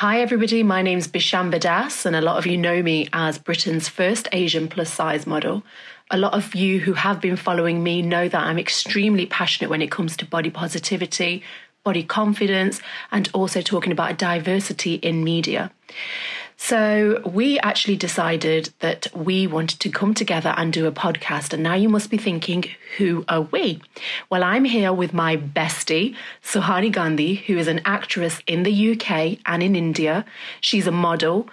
Hi, everybody. My name's Bishamber Das, and a lot of you know me as Britain's first Asian plus size model. A lot of you who have been following me know that I'm extremely passionate when it comes to body positivity, body confidence, and also talking about diversity in media. So, we actually decided that we wanted to come together and do a podcast. And now you must be thinking, who are we? Well, I'm here with my bestie, Suhani Gandhi, who is an actress in the UK and in India. She's a model.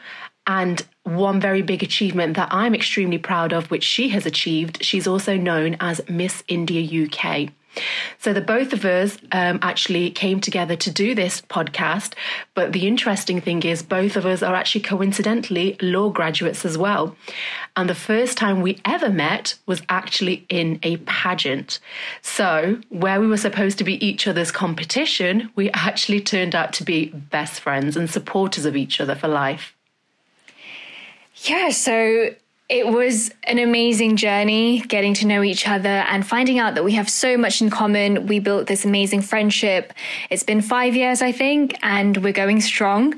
And one very big achievement that I'm extremely proud of, which she has achieved, she's also known as Miss India UK. So the both of us um, actually came together to do this podcast. But the interesting thing is, both of us are actually coincidentally law graduates as well. And the first time we ever met was actually in a pageant. So where we were supposed to be each other's competition, we actually turned out to be best friends and supporters of each other for life. Yeah, so it was an amazing journey getting to know each other and finding out that we have so much in common. We built this amazing friendship. It's been five years, I think, and we're going strong.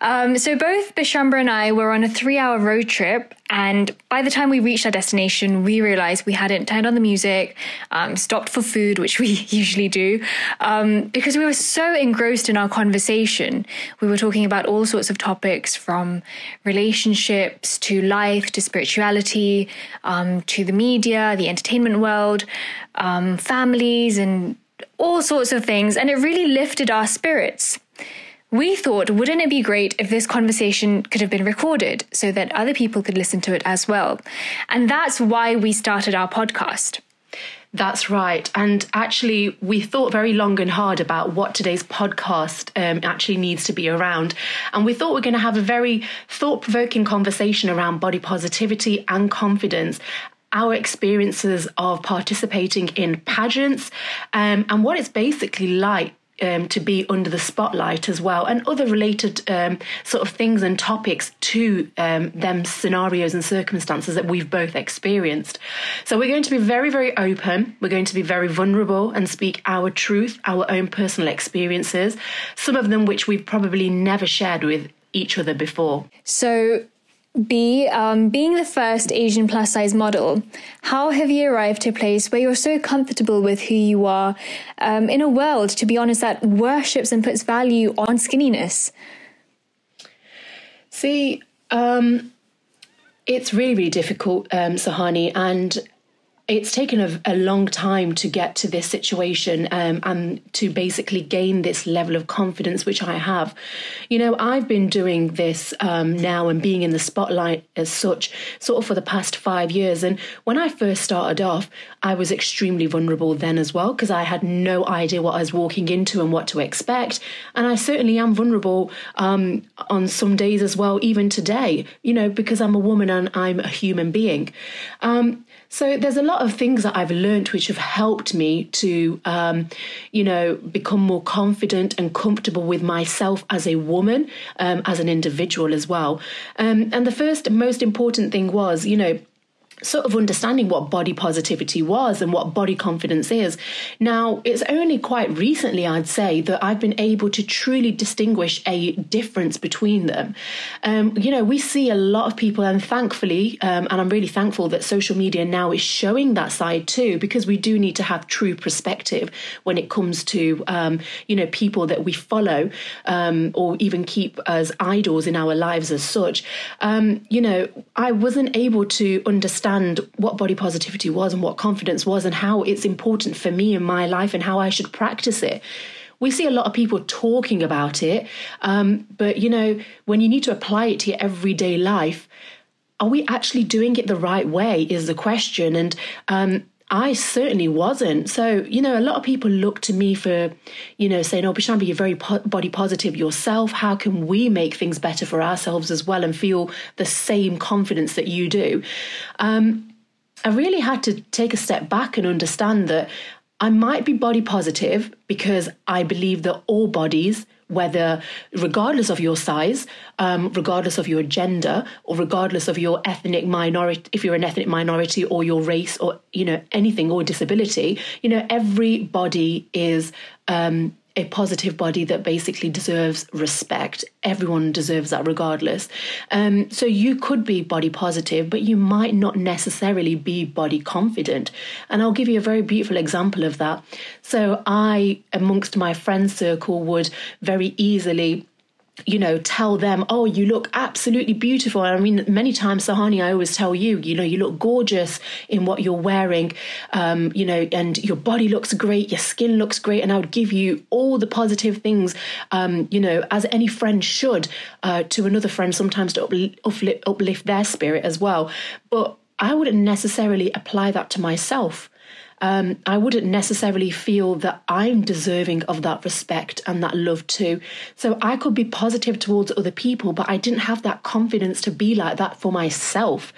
Um, so both Bishamber and I were on a three hour road trip and by the time we reached our destination, we realized we hadn't turned on the music, um, stopped for food, which we usually do, um, because we were so engrossed in our conversation. We were talking about all sorts of topics from relationships to life to spirituality um, to the media, the entertainment world, um, families, and all sorts of things. And it really lifted our spirits. We thought, wouldn't it be great if this conversation could have been recorded so that other people could listen to it as well? And that's why we started our podcast. That's right. And actually, we thought very long and hard about what today's podcast um, actually needs to be around. And we thought we are going to have a very thought provoking conversation around body positivity and confidence our experiences of participating in pageants um, and what it's basically like um, to be under the spotlight as well, and other related um, sort of things and topics to um, them scenarios and circumstances that we've both experienced. So we're going to be very, very open. We're going to be very vulnerable and speak our truth, our own personal experiences, some of them which we've probably never shared with each other before. So B, um, being the first Asian plus size model, how have you arrived to a place where you're so comfortable with who you are um, in a world, to be honest, that worships and puts value on skinniness? See, um, it's really, really difficult, um, Suhani, and it's taken a, a, long time to get to this situation um, and to basically gain this level of confidence, which I have. You know, I've been doing this um, now and being in the spotlight as such, sort of for the past five years. And when I first started off, I was extremely vulnerable then as well, because I had no idea what I was walking into and what to expect. And I certainly am vulnerable um, on some days as well, even today, you know, because I'm a woman and I'm a human being. So there's a lot of things that I've learned which have helped me to, um, you know, become more confident and comfortable with myself as a woman, um, as an individual as well. Um, and the first most important thing was, you know, sort of understanding what body positivity was and what body confidence is. Now, it's only quite recently, I'd say, that I've been able to truly distinguish a difference between them. Um, you know, we see a lot of people, and thankfully, um, and I'm really thankful that social media now is showing that side too, because we do need to have true perspective when it comes to, um, you know, people that we follow um, or even keep as idols in our lives as such. Um, you know, I wasn't able to understand understand what body positivity was and what confidence was and how it's important for me in my life and how I should practice it. We see a lot of people talking about it, um, but you know, when you need to apply it to your everyday life, are we actually doing it the right way? Is the question. And um, I certainly wasn't. So, you know, a lot of people look to me for, you know, saying, oh, Bishamber, you're very po- body positive yourself. How can we make things better for ourselves as well and feel the same confidence that you do? Um, I really had to take a step back and understand that I might be body positive because I believe that all bodies whether regardless of your size, um, regardless of your gender, or regardless of your ethnic minority, if you're an ethnic minority or your race or you know anything or disability, you know every body is um, a positive body that basically deserves respect. Everyone deserves that regardless. Um, so you could be body positive, but you might not necessarily be body confident. And I'll give you a very beautiful example of that. So I, amongst my friend circle, would very easily you know, tell them, oh, you look absolutely beautiful. I mean, many times, Suhani, I always tell you, you know, you look gorgeous in what you're wearing, um, you know, and your body looks great, your skin looks great. And I would give you all the positive things, um, you know, as any friend should uh, to another friend, sometimes to uplift, uplift their spirit as well. But I wouldn't necessarily apply that to myself um, I wouldn't necessarily feel that I'm deserving of that respect and that love too. So I could be positive towards other people, but I didn't have that confidence to be like that for myself.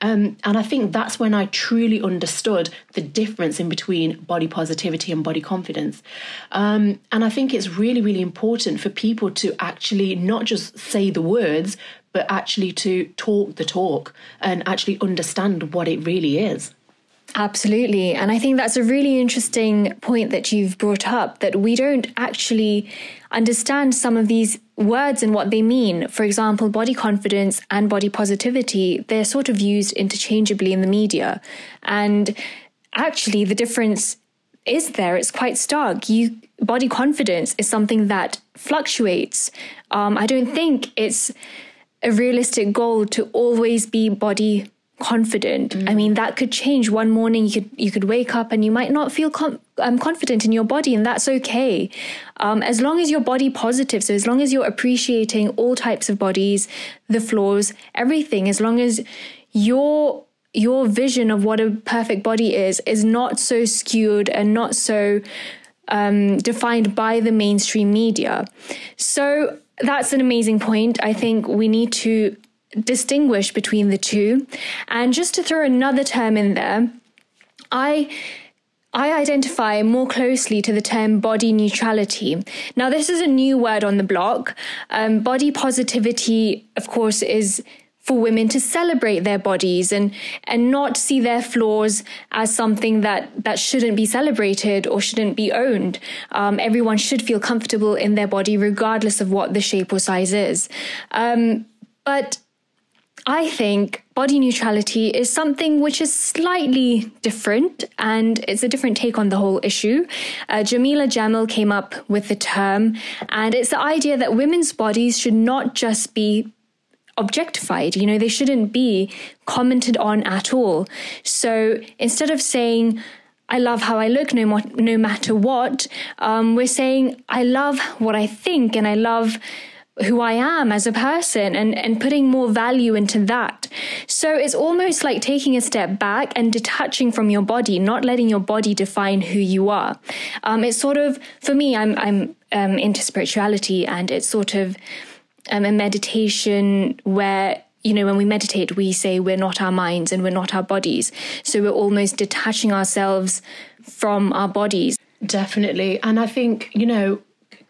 Um, and I think that's when I truly understood the difference in between body positivity and body confidence. Um, and I think it's really, really important for people to actually not just say the words, but actually to talk the talk and actually understand what it really is. Absolutely. And I think that's a really interesting point that you've brought up that we don't actually understand some of these words and what they mean. For example, body confidence and body positivity, they're sort of used interchangeably in the media. And actually, the difference is there. It's quite stark. You body confidence is something that fluctuates. Um, I don't think it's a realistic goal to always be body confident. Mm. I mean, that could change. One morning you could you could wake up and you might not feel com- um, confident in your body, and that's okay. Um, as long as your body positive, so as long as you're appreciating all types of bodies, the flaws, everything, as long as your your vision of what a perfect body is is not so skewed and not so um, defined by the mainstream media. So that's an amazing point. I think we need to distinguish between the two. And just to throw another term in there, I I identify more closely to the term body neutrality. Now, this is a new word on the block. Um, body positivity, of course, is for women to celebrate their bodies and and not see their flaws as something that that shouldn't be celebrated or shouldn't be owned. Um, everyone should feel comfortable in their body, regardless of what the shape or size is. Um, but I think body neutrality is something which is slightly different and it's a different take on the whole issue. Uh, Jameela Jamil came up with the term, and it's the idea that women's bodies should not just be objectified. You know, they shouldn't be commented on at all. So instead of saying, I love how I look no, mo- no matter what, um, we're saying, I love what I think and I love who I am as a person and, and putting more value into that. So it's almost like taking a step back and detaching from your body, not letting your body define who you are. Um, it's sort of, for me, I'm, I'm um, into spirituality and it's sort of um, a meditation where you know, when we meditate, we say we're not our minds and we're not our bodies. So we're almost detaching ourselves from our bodies. Definitely. And I think, you know,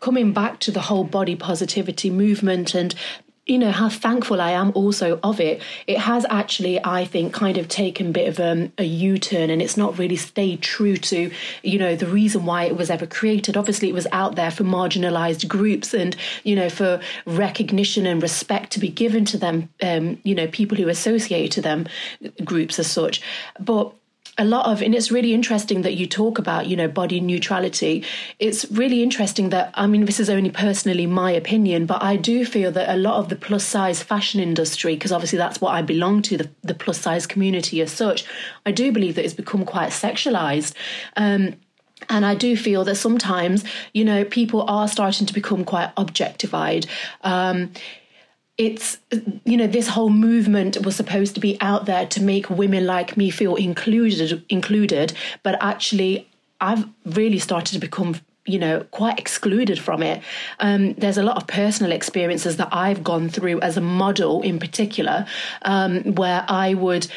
coming back to the whole body positivity movement and you know how thankful I am also of it. It has actually, I think, kind of taken a bit of um, a U-turn, and it's not really stayed true to, you know, the reason why it was ever created. Obviously, it was out there for marginalised groups, and you know, for recognition and respect to be given to them, um, you know, people who associate to them, groups as such. But a lot of and it's really interesting that you talk about you know body neutrality it's really interesting that i mean this is only personally my opinion but i do feel that a lot of the plus size fashion industry because obviously that's what i belong to the, the plus size community as such i do believe that it's become quite sexualized um, and I do feel that sometimes, you know, people are starting to become quite objectified. Um, it's you know this whole movement was supposed to be out there to make women like me feel included included but actually i've really started to become you know quite excluded from it. Um, there's a lot of personal experiences that i've gone through as a model in particular um, where i would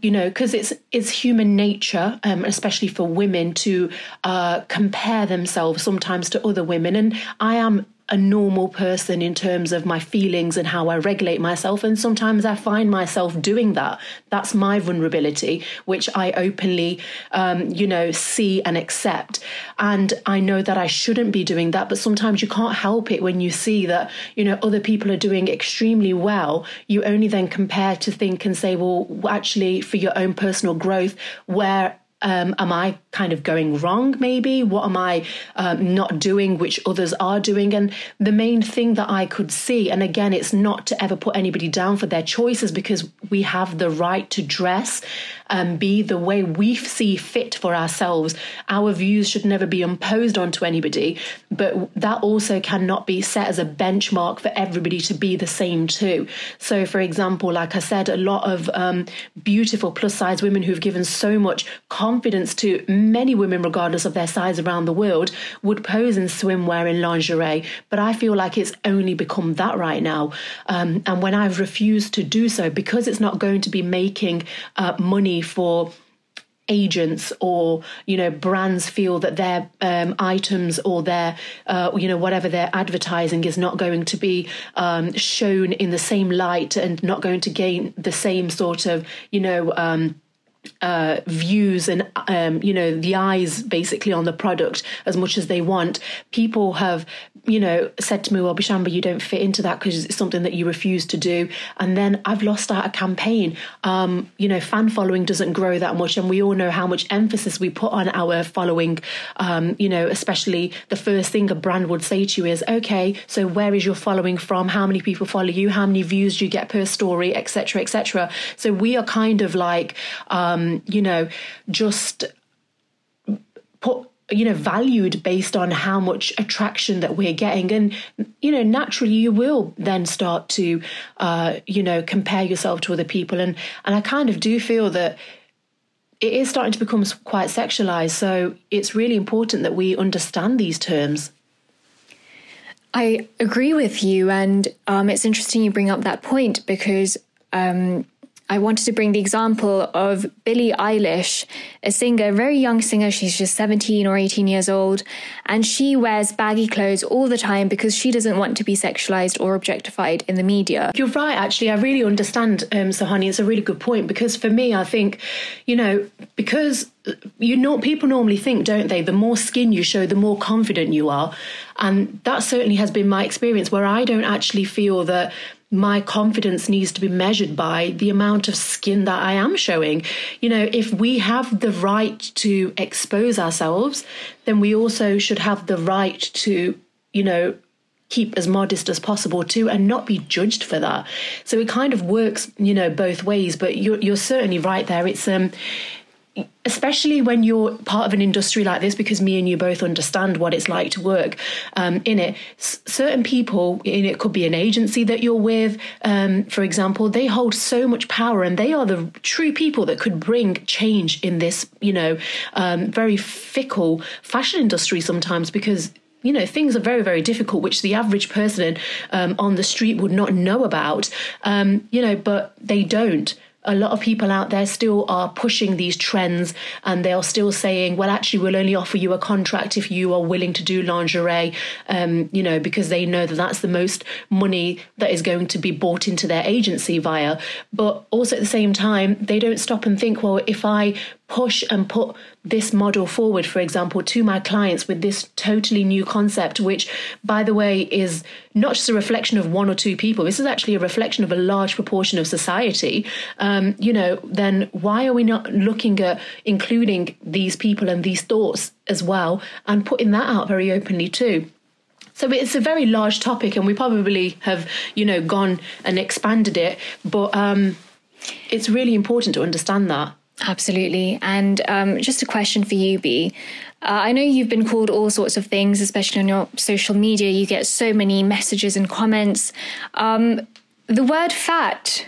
you know because it's it's human nature um, especially for women to uh, compare themselves sometimes to other women. And i am a normal person in terms of my feelings and how I regulate myself. And sometimes I find myself doing that. That's my vulnerability, which I openly, um, you know, see and accept. And I know that I shouldn't be doing that. But sometimes you can't help it when you see that, you know, other people are doing extremely well. You only then compare to think and say, well, actually, for your own personal growth, where um, am I kind of going wrong, maybe? What am I um, not doing, which others are doing? And the main thing that I could see, and again, it's not to ever put anybody down for their choices because we have the right to dress and be the way we see fit for ourselves. Our views should never be imposed onto anybody, but that also cannot be set as a benchmark for everybody to be the same too. So, for example, like I said, a lot of um, beautiful plus size women who've given so much confidence to many women, regardless of their size around the world, would pose in swimwear and lingerie. But I feel like it's only become that right now. Um, and when I've refused to do so, because it's not going to be making uh, money for agents or you know brands feel that their um, items or their uh, you know whatever their advertising is not going to be um, shown in the same light and not going to gain the same sort of you know um, uh, views and um, you know the eyes basically on the product as much as they want. People have you know said to me, "Well, Bishamber, you don't fit into that because it's something that you refuse to do." And then I've lost out a campaign. Um, you know, fan following doesn't grow that much, and we all know how much emphasis we put on our following. Um, you know, especially the first thing a brand would say to you is, "Okay, so where is your following from? How many people follow you? How many views do you get per story, etc., etc." So we are kind of like. Um, um, you know, just put you know valued based on how much attraction that we're getting. And you know naturally you will then start to uh you know compare yourself to other people. And and i kind of do feel that it is starting to become quite sexualized. So it's really important that we understand these terms. I agree with you, and um, it's interesting you bring up that point because um, I wanted to bring the example of Billie Eilish, a singer, very young singer. She's just 17 or 18 years old. And she wears baggy clothes all the time because she doesn't want to be sexualized or objectified in the media. You're right, actually. I really understand, um, Suhani. It's a really good point because for me, I think, you know, because you know people normally think don't they the more skin you show the more confident you are and that certainly has been my experience where i don't actually feel that my confidence needs to be measured by the amount of skin that I am showing. You know, if we have the right to expose ourselves, then we also should have the right to, you know, keep as modest as possible too and not be judged for that. So it kind of works, you know, both ways, but you're you're certainly right there. It's um especially when you're part of an industry like this, because me and you both understand what it's like to work um, in it. S- certain people, in it could be an agency that you're with, um, for example, they hold so much power, and they are the true people that could bring change in this, you know, um, very fickle fashion industry sometimes, because you know things are very very difficult which the average person um, on the street would not know about um, you know but they don't a lot of people out there still are pushing these trends and they are still saying, well, actually, we'll only offer you a contract if you are willing to do lingerie, um, you know, because they know that that's the most money that is going to be bought into their agency via. But also at the same time, they don't stop and think, well, if I push and put this model forward, for example, to my clients with this totally new concept, which, by the way, is not just a reflection of one or two people. This is actually a reflection of a large proportion of society. Um, you know, then why are we not looking at including these people and these thoughts as well and putting that out very openly too? So it's a very large topic, and we probably have, you know, gone and expanded it, but um, it's really important to understand that. Absolutely. And um, just a question for you, B. Uh, I know you've been called all sorts of things, especially on your social media. You get so many messages and comments. Um, the word fat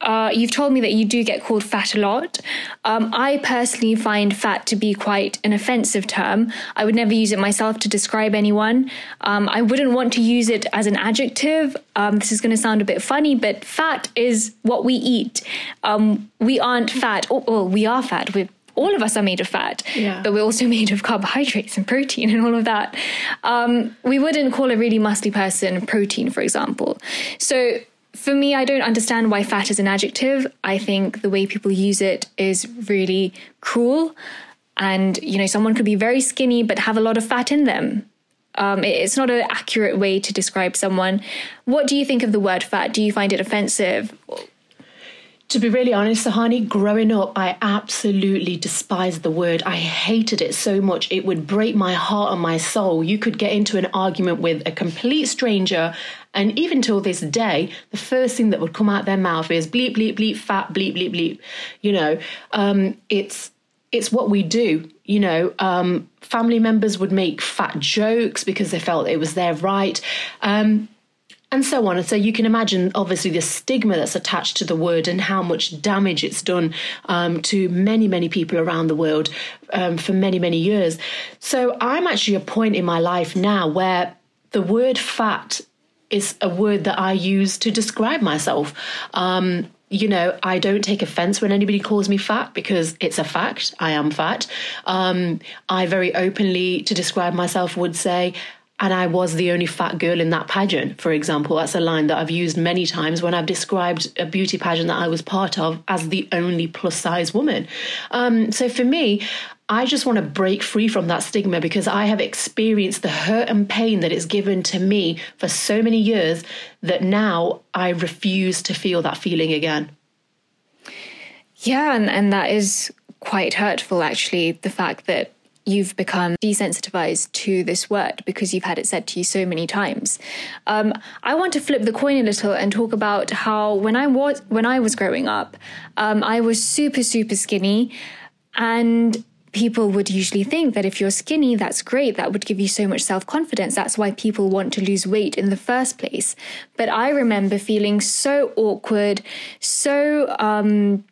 uh, you've told me that you do get called fat a lot. Um, I personally find fat to be quite an offensive term. I would never use it myself to describe anyone. Um, I wouldn't want to use it as an adjective. Um, this is going to sound a bit funny, but fat is what we eat. Um, we aren't fat. Oh, well, we are fat. We're all of us are made of fat, yeah. but we're also made of carbohydrates and protein and all of that. Um, we wouldn't call a really muscly person protein, for example. So for me, I don't understand why fat is an adjective. I think the way people use it is really cruel. And, you know, someone could be very skinny but have a lot of fat in them. Um, it's not an accurate way to describe someone. What do you think of the word fat? Do you find it offensive? To be really honest, Suhani, growing up, I absolutely despised the word. I hated it so much. It would break my heart and my soul. You could get into an argument with a complete stranger, and even till this day, the first thing that would come out their mouth is bleep, bleep, bleep, fat, bleep, bleep, bleep. You know, um, it's it's what we do. You know, um, family members would make fat jokes because they felt it was their right. Um, and so on. And so you can imagine, obviously, the stigma that's attached to the word and how much damage it's done um, to many, many people around the world um, for many, many years. So I'm actually at a point in my life now where the word fat is a word that I use to describe myself. Um, you know, I don't take offense when anybody calls me fat because it's a fact. I am fat. Um, I very openly, to describe myself, would say, and I was the only fat girl in that pageant, for example. That's a line that I've used many times when I've described a beauty pageant that I was part of as the only plus size woman. Um, so for me, I just want to break free from that stigma because I have experienced the hurt and pain that it's given to me for so many years that now I refuse to feel that feeling again. Yeah, and, and that is quite hurtful, actually, the fact that you've become desensitized to this word because you've had it said to you so many times. Um, I want to flip the coin a little and talk about how when I was when I was growing up, um, I was super super skinny, and people would usually think that if you're skinny, that's great. That would give you so much self confidence. That's why people want to lose weight in the first place. But I remember feeling so awkward, so um,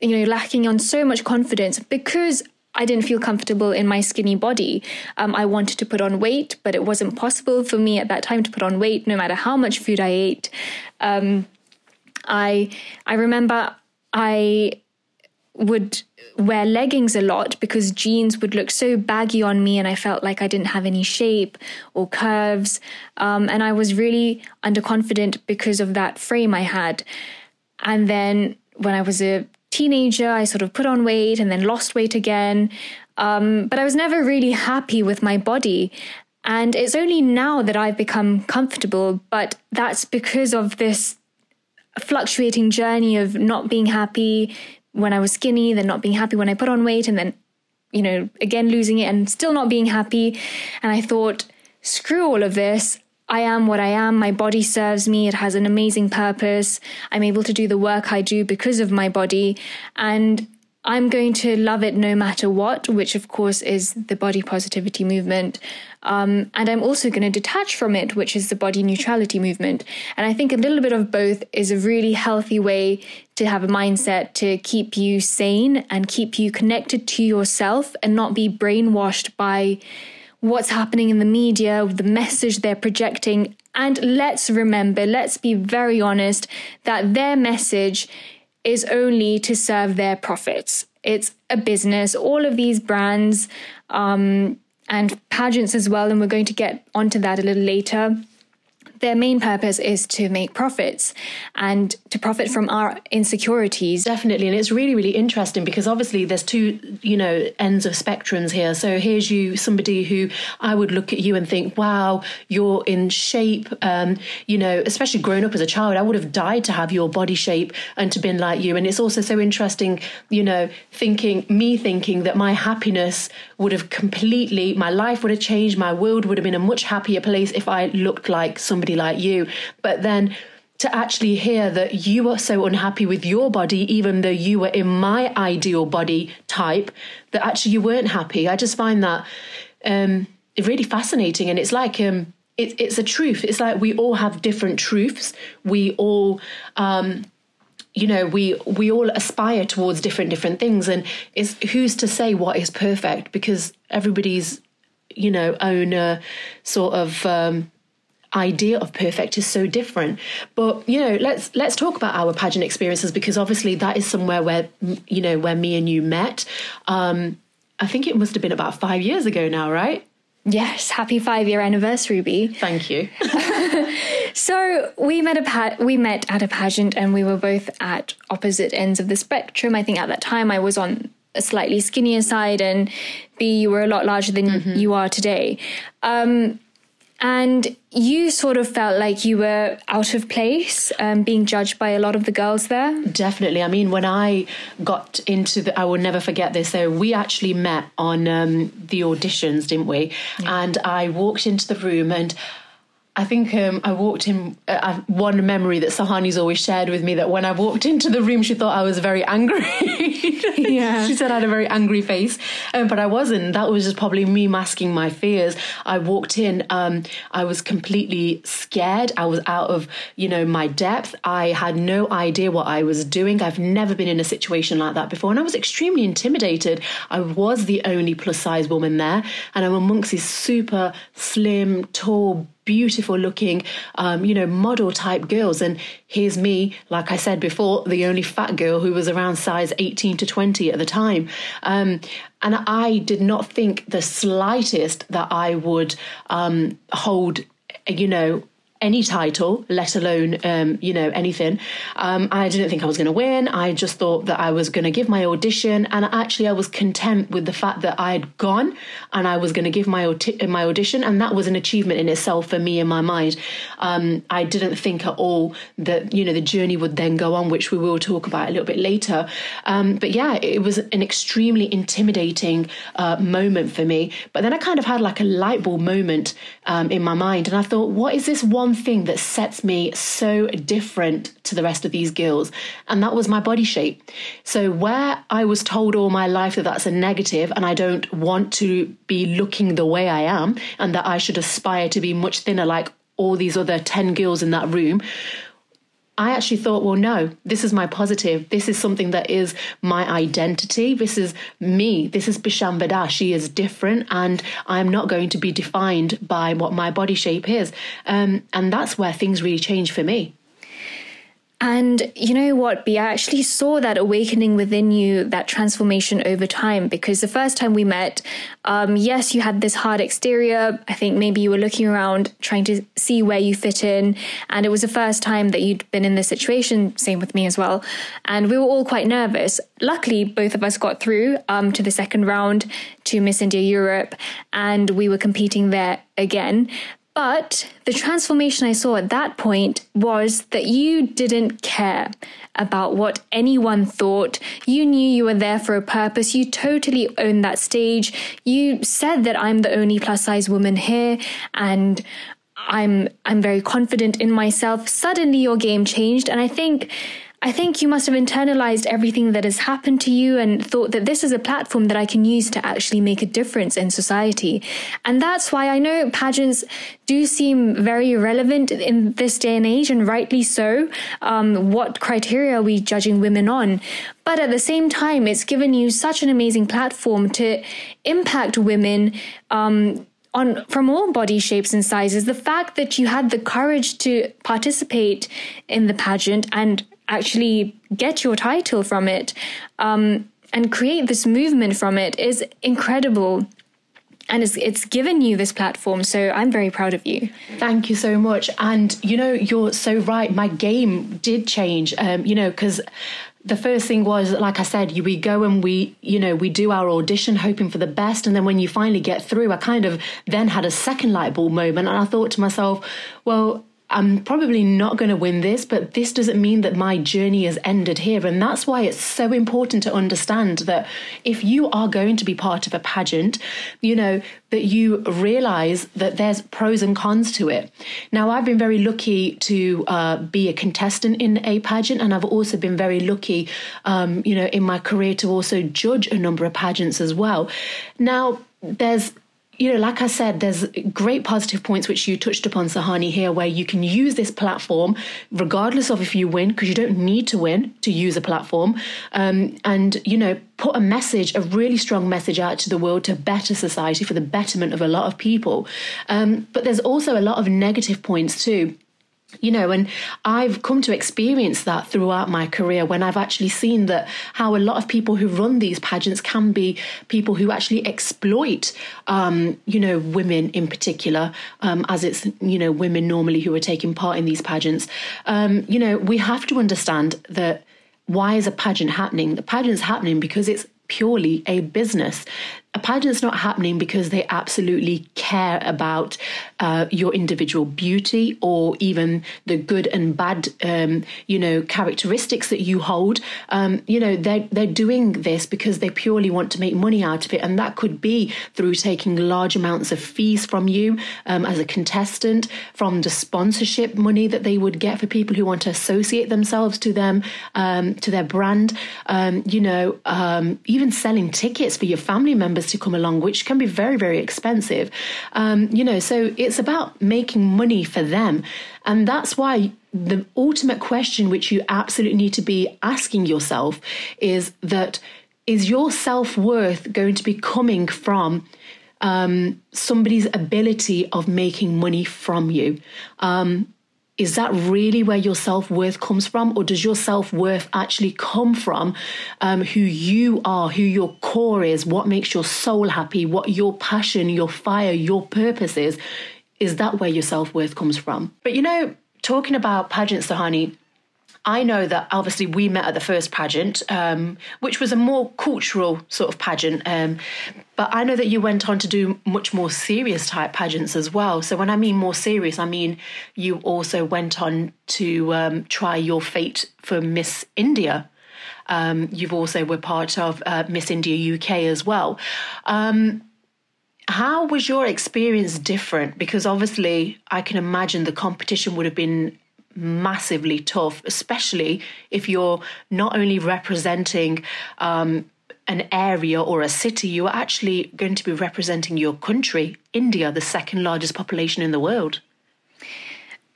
you know lacking on so much confidence because I didn't feel comfortable in my skinny body. Um, I wanted to put on weight, but it wasn't possible for me at that time to put on weight, no matter how much food I ate. Um, I I remember I would wear leggings a lot because jeans would look so baggy on me, and I felt like I didn't have any shape or curves, um, and I was really underconfident because of that frame I had. And then when I was a teenager, I sort of put on weight and then lost weight again. Um, but I was never really happy with my body. And it's only now that I've become comfortable, but that's because of this fluctuating journey of not being happy when I was skinny, then not being happy when I put on weight, and then, you know, again losing it and still not being happy. And I thought, screw all of this. I am what I am. My body serves me. It has an amazing purpose. I'm able to do the work I do because of my body. And I'm going to love it no matter what, which of course is the body positivity movement. Um, and I'm also going to detach from it, which is the body neutrality movement. And I think a little bit of both is a really healthy way to have a mindset to keep you sane and keep you connected to yourself and not be brainwashed by what's happening in the media, the message they're projecting. And let's remember, let's be very honest, that their message is only to serve their profits. It's a business. All of these brands um, and pageants as well, and we're going to get onto that a little later their main purpose is to make profits and to profit from our insecurities. Definitely. And it's really, really interesting because obviously there's two, you know, ends of spectrums here. So here's you, somebody who I would look at you and think, wow, you're in shape. Um, you know, especially growing up as a child, I would have died to have your body shape and to been like you. And it's also so interesting, you know, thinking, me thinking that my happiness would have completely, my life would have changed, my world would have been a much happier place if I looked like somebody like you. But then to actually hear that you are so unhappy with your body, even though you were in my ideal body type, that actually you weren't happy. I just find that um, really fascinating. And it's like, um, it, it's a truth. It's like we all have different truths. We all, um, you know, we we all aspire towards different different things, and it's who's to say what is perfect because everybody's, you know, own sort of um, idea of perfect is so different but you know let's let's talk about our pageant experiences because obviously that is somewhere where you know where me and you met um i think it must have been about five years ago now right Yes, happy five year anniversary, B. Thank you. so we met a pa- we met at a pageant, and we were both at opposite ends of the spectrum. I think at that time I was on a slightly skinnier side, and B, you were a lot larger than mm-hmm. you are today. Um, and you sort of felt like you were out of place, um, being judged by a lot of the girls there. Definitely. I mean, when I got into the, I will never forget this. So we actually met on um, the auditions, didn't we? Yeah. And I walked into the room and I think um, I walked in. Uh, one memory that Suhani's always shared with me that when I walked into the room, she thought I was very angry. yeah, she said I had a very angry face, um, but I wasn't. That was just probably me masking my fears. I walked in. Um, I was completely scared. I was out of you know my depth. I had no idea what I was doing. I've never been in a situation like that before, and I was extremely intimidated. I was the only plus size woman there, and I'm amongst these super slim, tall beautiful looking, um, you know, model type girls. And here's me, like I said before, the only fat girl who was around size 18 to 20 at the time. Um, and I did not think the slightest that I would um, hold, you know, any title, let alone um, you know anything. Um, I didn't think I was going to win. I just thought that I was going to give my audition, and actually, I was content with the fact that I had gone and I was going to give my my audition, and that was an achievement in itself for me in my mind. Um, I didn't think at all that you know the journey would then go on, which we will talk about a little bit later. Um, but yeah, it was an extremely intimidating uh, moment for me. But then I kind of had like a light bulb moment um, in my mind, and I thought, what is this one thing that sets me so different to the rest of these girls, and that was my body shape. So, where I was told all my life that that's a negative and I don't want to be looking the way I am, and that I should aspire to be much thinner like all these other 10 girls in that room, I actually thought, well, no, this is my positive. This is something that is my identity. This is me. This is Bisham Bada. She is different, and I'm not going to be defined by what my body shape is. Um, and that's where things really change for me. And you know what, B? I actually saw that awakening within you, that transformation over time. Because the first time we met, um, yes, you had this hard exterior. I think maybe you were looking around trying to see where you fit in. And it was the first time that you'd been in this situation. Same with me as well. And we were all quite nervous. Luckily, both of us got through um, to the second round to Miss India Europe, and we were competing there again. But the transformation I saw at that point was that you didn't care about what anyone thought. You knew you were there for a purpose. You totally owned that stage. You said that I'm the only plus size woman here and I'm I'm very confident in myself. Suddenly your game changed and I think I think you must have internalized everything that has happened to you and thought that this is a platform that I can use to actually make a difference in society. And that's why I know pageants do seem very relevant in this day and age, and rightly so. Um, what criteria are we judging women on? But at the same time, it's given you such an amazing platform to impact women. Um, on from all body shapes and sizes the fact that you had the courage to participate in the pageant and actually get your title from it um, and create this movement from it is incredible. And it's, it's given you this platform so i'm very proud of you. Thank you so much. And you know you're so right. My game did change um, you know because the first thing was like i said we go and we you know we do our audition hoping for the best. And then when you finally get through i kind of then had a second light bulb moment. And i thought to myself well I'm probably not going to win this, but this doesn't mean that my journey has ended here. And that's why it's so important to understand that if you are going to be part of a pageant, you know, that you realize that there's pros and cons to it. Now, I've been very lucky to uh, be a contestant in a pageant, and I've also been very lucky, um, you know, in my career to also judge a number of pageants as well. Now, there's you know, like I said, there's great positive points which you touched upon, Suhani, here, where you can use this platform, regardless of if you win, because you don't need to win to use a platform, um, and you know, put a message, a really strong message out to the world to better society for the betterment of a lot of people. Um, but there's also a lot of negative points too you know and i've come to experience that throughout my career when i've actually seen that how a lot of people who run these pageants can be people who actually exploit um, you know women in particular um, as it's you know women normally who are taking part in these pageants. Um, you know we have to understand that why is a pageant happening? The pageant's happening because it's purely a business a pageant's not happening because they absolutely care about uh, your individual beauty or even the good and bad, um, you know, characteristics that you hold. Um, you know, they're they're doing this because they purely want to make money out of it, and that could be through taking large amounts of fees from you um, as a contestant, from the sponsorship money that they would get for people who want to associate themselves to them, um, to their brand. Um, you know, um, even selling tickets for your family members to come along, which can be very, very expensive. Um, you know, so it's about making money for them. And that's why the ultimate question, which you absolutely need to be asking yourself, is that is your self worth going to be coming from um, somebody's ability of making money from you? Um, is that really where your self worth comes from? Or does your self worth actually come from um, who you are, who your core is, what makes your soul happy, what your passion, your fire, your purpose is? Is that where your self worth comes from? But you know, talking about pageant Suhani, I know that obviously we met at the first pageant, um, which was a more cultural sort of pageant. Um, but I know that you went on to do much more serious type pageants as well. So when I mean more serious, I mean you also went on to um, try your fate for Miss India. Um, you've also were part of uh, Miss India UK as well. Um, how was your experience different? Because obviously, I can imagine the competition would have been massively tough, especially if you're not only representing um, an area or a city, you are actually going to be representing your country, India, the second largest population in the world.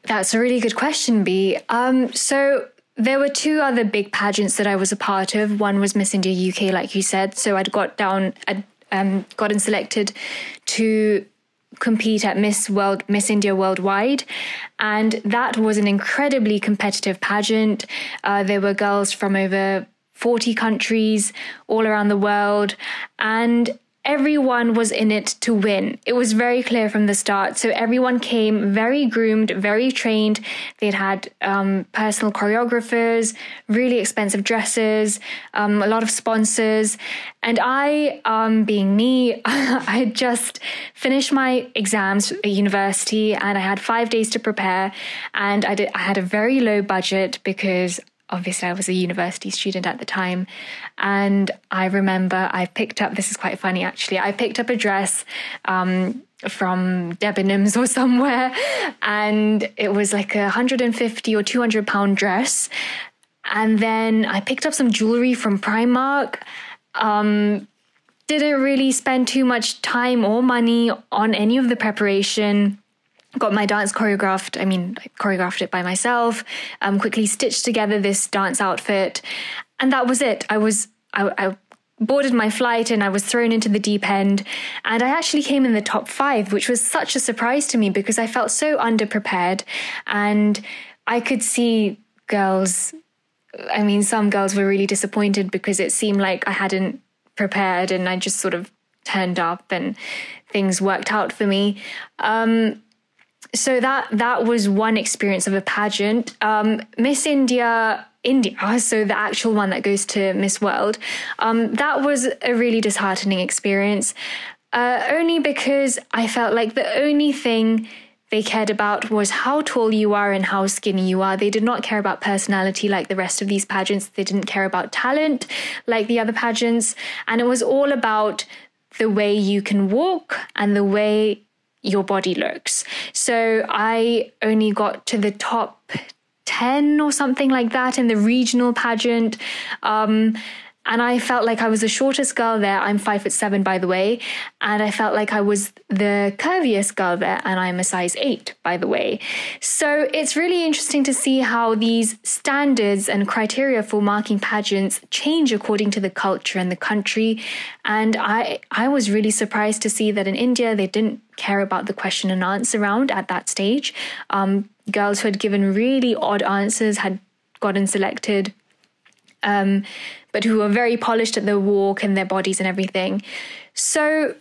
That's a really good question, B. Um, so there were two other big pageants that I was a part of. One was Miss India UK, like you said. So I'd got down, I'd um, gotten selected to compete at Miss World Miss India Worldwide, and that was an incredibly competitive pageant. Uh, there were girls from over 40 countries all around the world, and everyone was in it to win. It was very clear from the start. So everyone came very groomed, very trained. They'd had um, personal choreographers, really expensive dresses, um, a lot of sponsors. And I, um, being me, I had just finished my exams at university and I had five days to prepare. And I, did, I had a very low budget because obviously I was a university student at the time. And I remember I picked up, this is quite funny actually, I picked up a dress um, from Debenhams or somewhere, and it was like a 150 or 200 pound dress. And then I picked up some jewelry from Primark. Um, didn't really spend too much time or money on any of the preparation got my dance choreographed. I mean, I choreographed it by myself. Um, quickly stitched together this dance outfit, and that was it. I was I, I boarded my flight and I was thrown into the deep end. And I actually came in the top five, which was such a surprise to me because I felt so underprepared. And I could see girls, I mean, some girls were really disappointed because it seemed like I hadn't prepared and I just sort of turned up and things worked out for me. Um, so that that was one experience of a pageant. Um, Miss India India, so the actual one that goes to Miss World, um, that was a really disheartening experience. Uh, only because I felt like the only thing they cared about was how tall you are and how skinny you are. They did not care about personality like the rest of these pageants. They didn't care about talent like the other pageants. And it was all about the way you can walk and the way your body looks. So I only got to the top 10 or something like that in the regional pageant. Um, And I felt like I was the shortest girl there. I'm five foot seven, by the way. And I felt like I was the curviest girl there. And I'm a size eight, by the way. So it's really interesting to see how these standards and criteria for marking pageants change according to the culture and the country. And I, I was really surprised to see that in India, they didn't care about the question and answer round at that stage. Um, girls who had given really odd answers had gotten selected, um, but who are very polished at their walk and their bodies and everything. So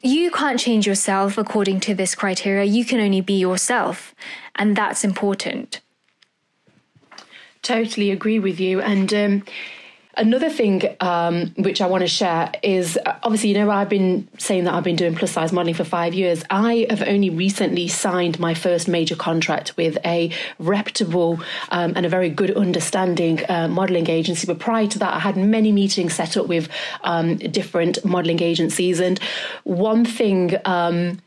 you can't change yourself according to this criteria. You can only be yourself, and that's important. Totally agree with you. And um, Another thing um, which I want to share is uh, obviously, you know, I've been saying that I've been doing plus size modeling for five years. I have only recently signed my first major contract with a reputable um, and a very good understanding uh, modeling agency. But prior to that, I had many meetings set up with um, different modeling agencies. And one thing, um,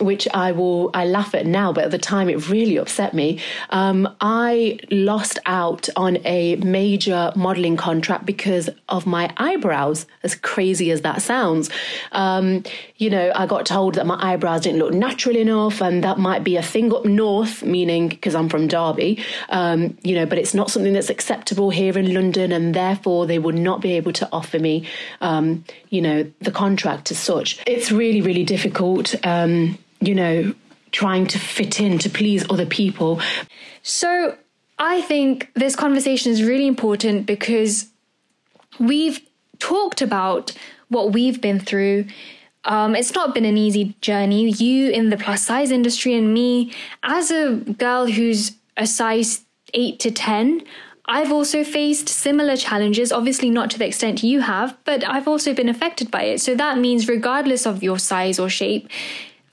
which I will I laugh at now, but at the time it really upset me. Um, I lost out on a major modeling contract because of my eyebrows. As crazy as that sounds, um, you know, I got told that my eyebrows didn't look natural enough, and that might be a thing up north, meaning because I'm from Derby, um, you know, but it's not something that's acceptable here in London, and therefore they would not be able to offer me, um, you know, the contract as such. It's really really difficult. You know, trying to fit in to please other people. So I think this conversation is really important because we've talked about what we've been through. Um, it's not been an easy journey. You in the plus size industry, and me as a girl who's a size 8 to 10, I've also faced similar challenges, obviously not to the extent you have, but I've also been affected by it. So that means, regardless of your size or shape,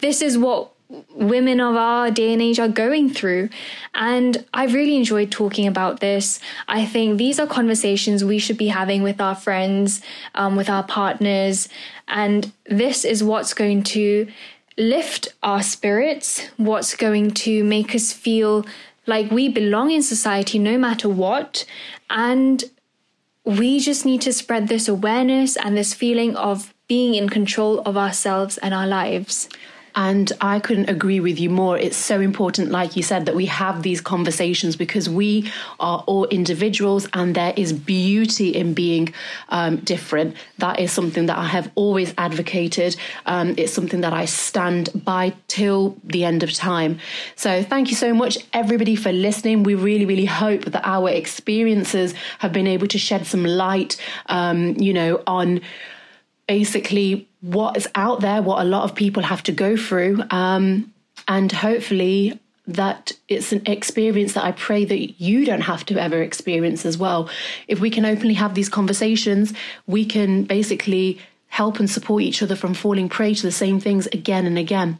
this is what women of our day and age are going through. And I've really enjoyed talking about this. I think these are conversations we should be having with our friends, um, with our partners. And this is what's going to lift our spirits, what's going to make us feel like we belong in society no matter what. And we just need to spread this awareness and this feeling of being in control of ourselves and our lives. And I couldn't agree with you more. It's so important, like you said, that we have these conversations because we are all individuals and there is beauty in being um, different. That is something that I have always advocated. Um, it's something that I stand by till the end of time. So thank you so much, everybody, for listening. We really, really hope that our experiences have been able to shed some light, um, you know, on basically what is out there, what a lot of people have to go through, um, and hopefully that it's an experience that I pray that you don't have to ever experience as well. If we can openly have these conversations, we can basically help and support each other from falling prey to the same things again and again.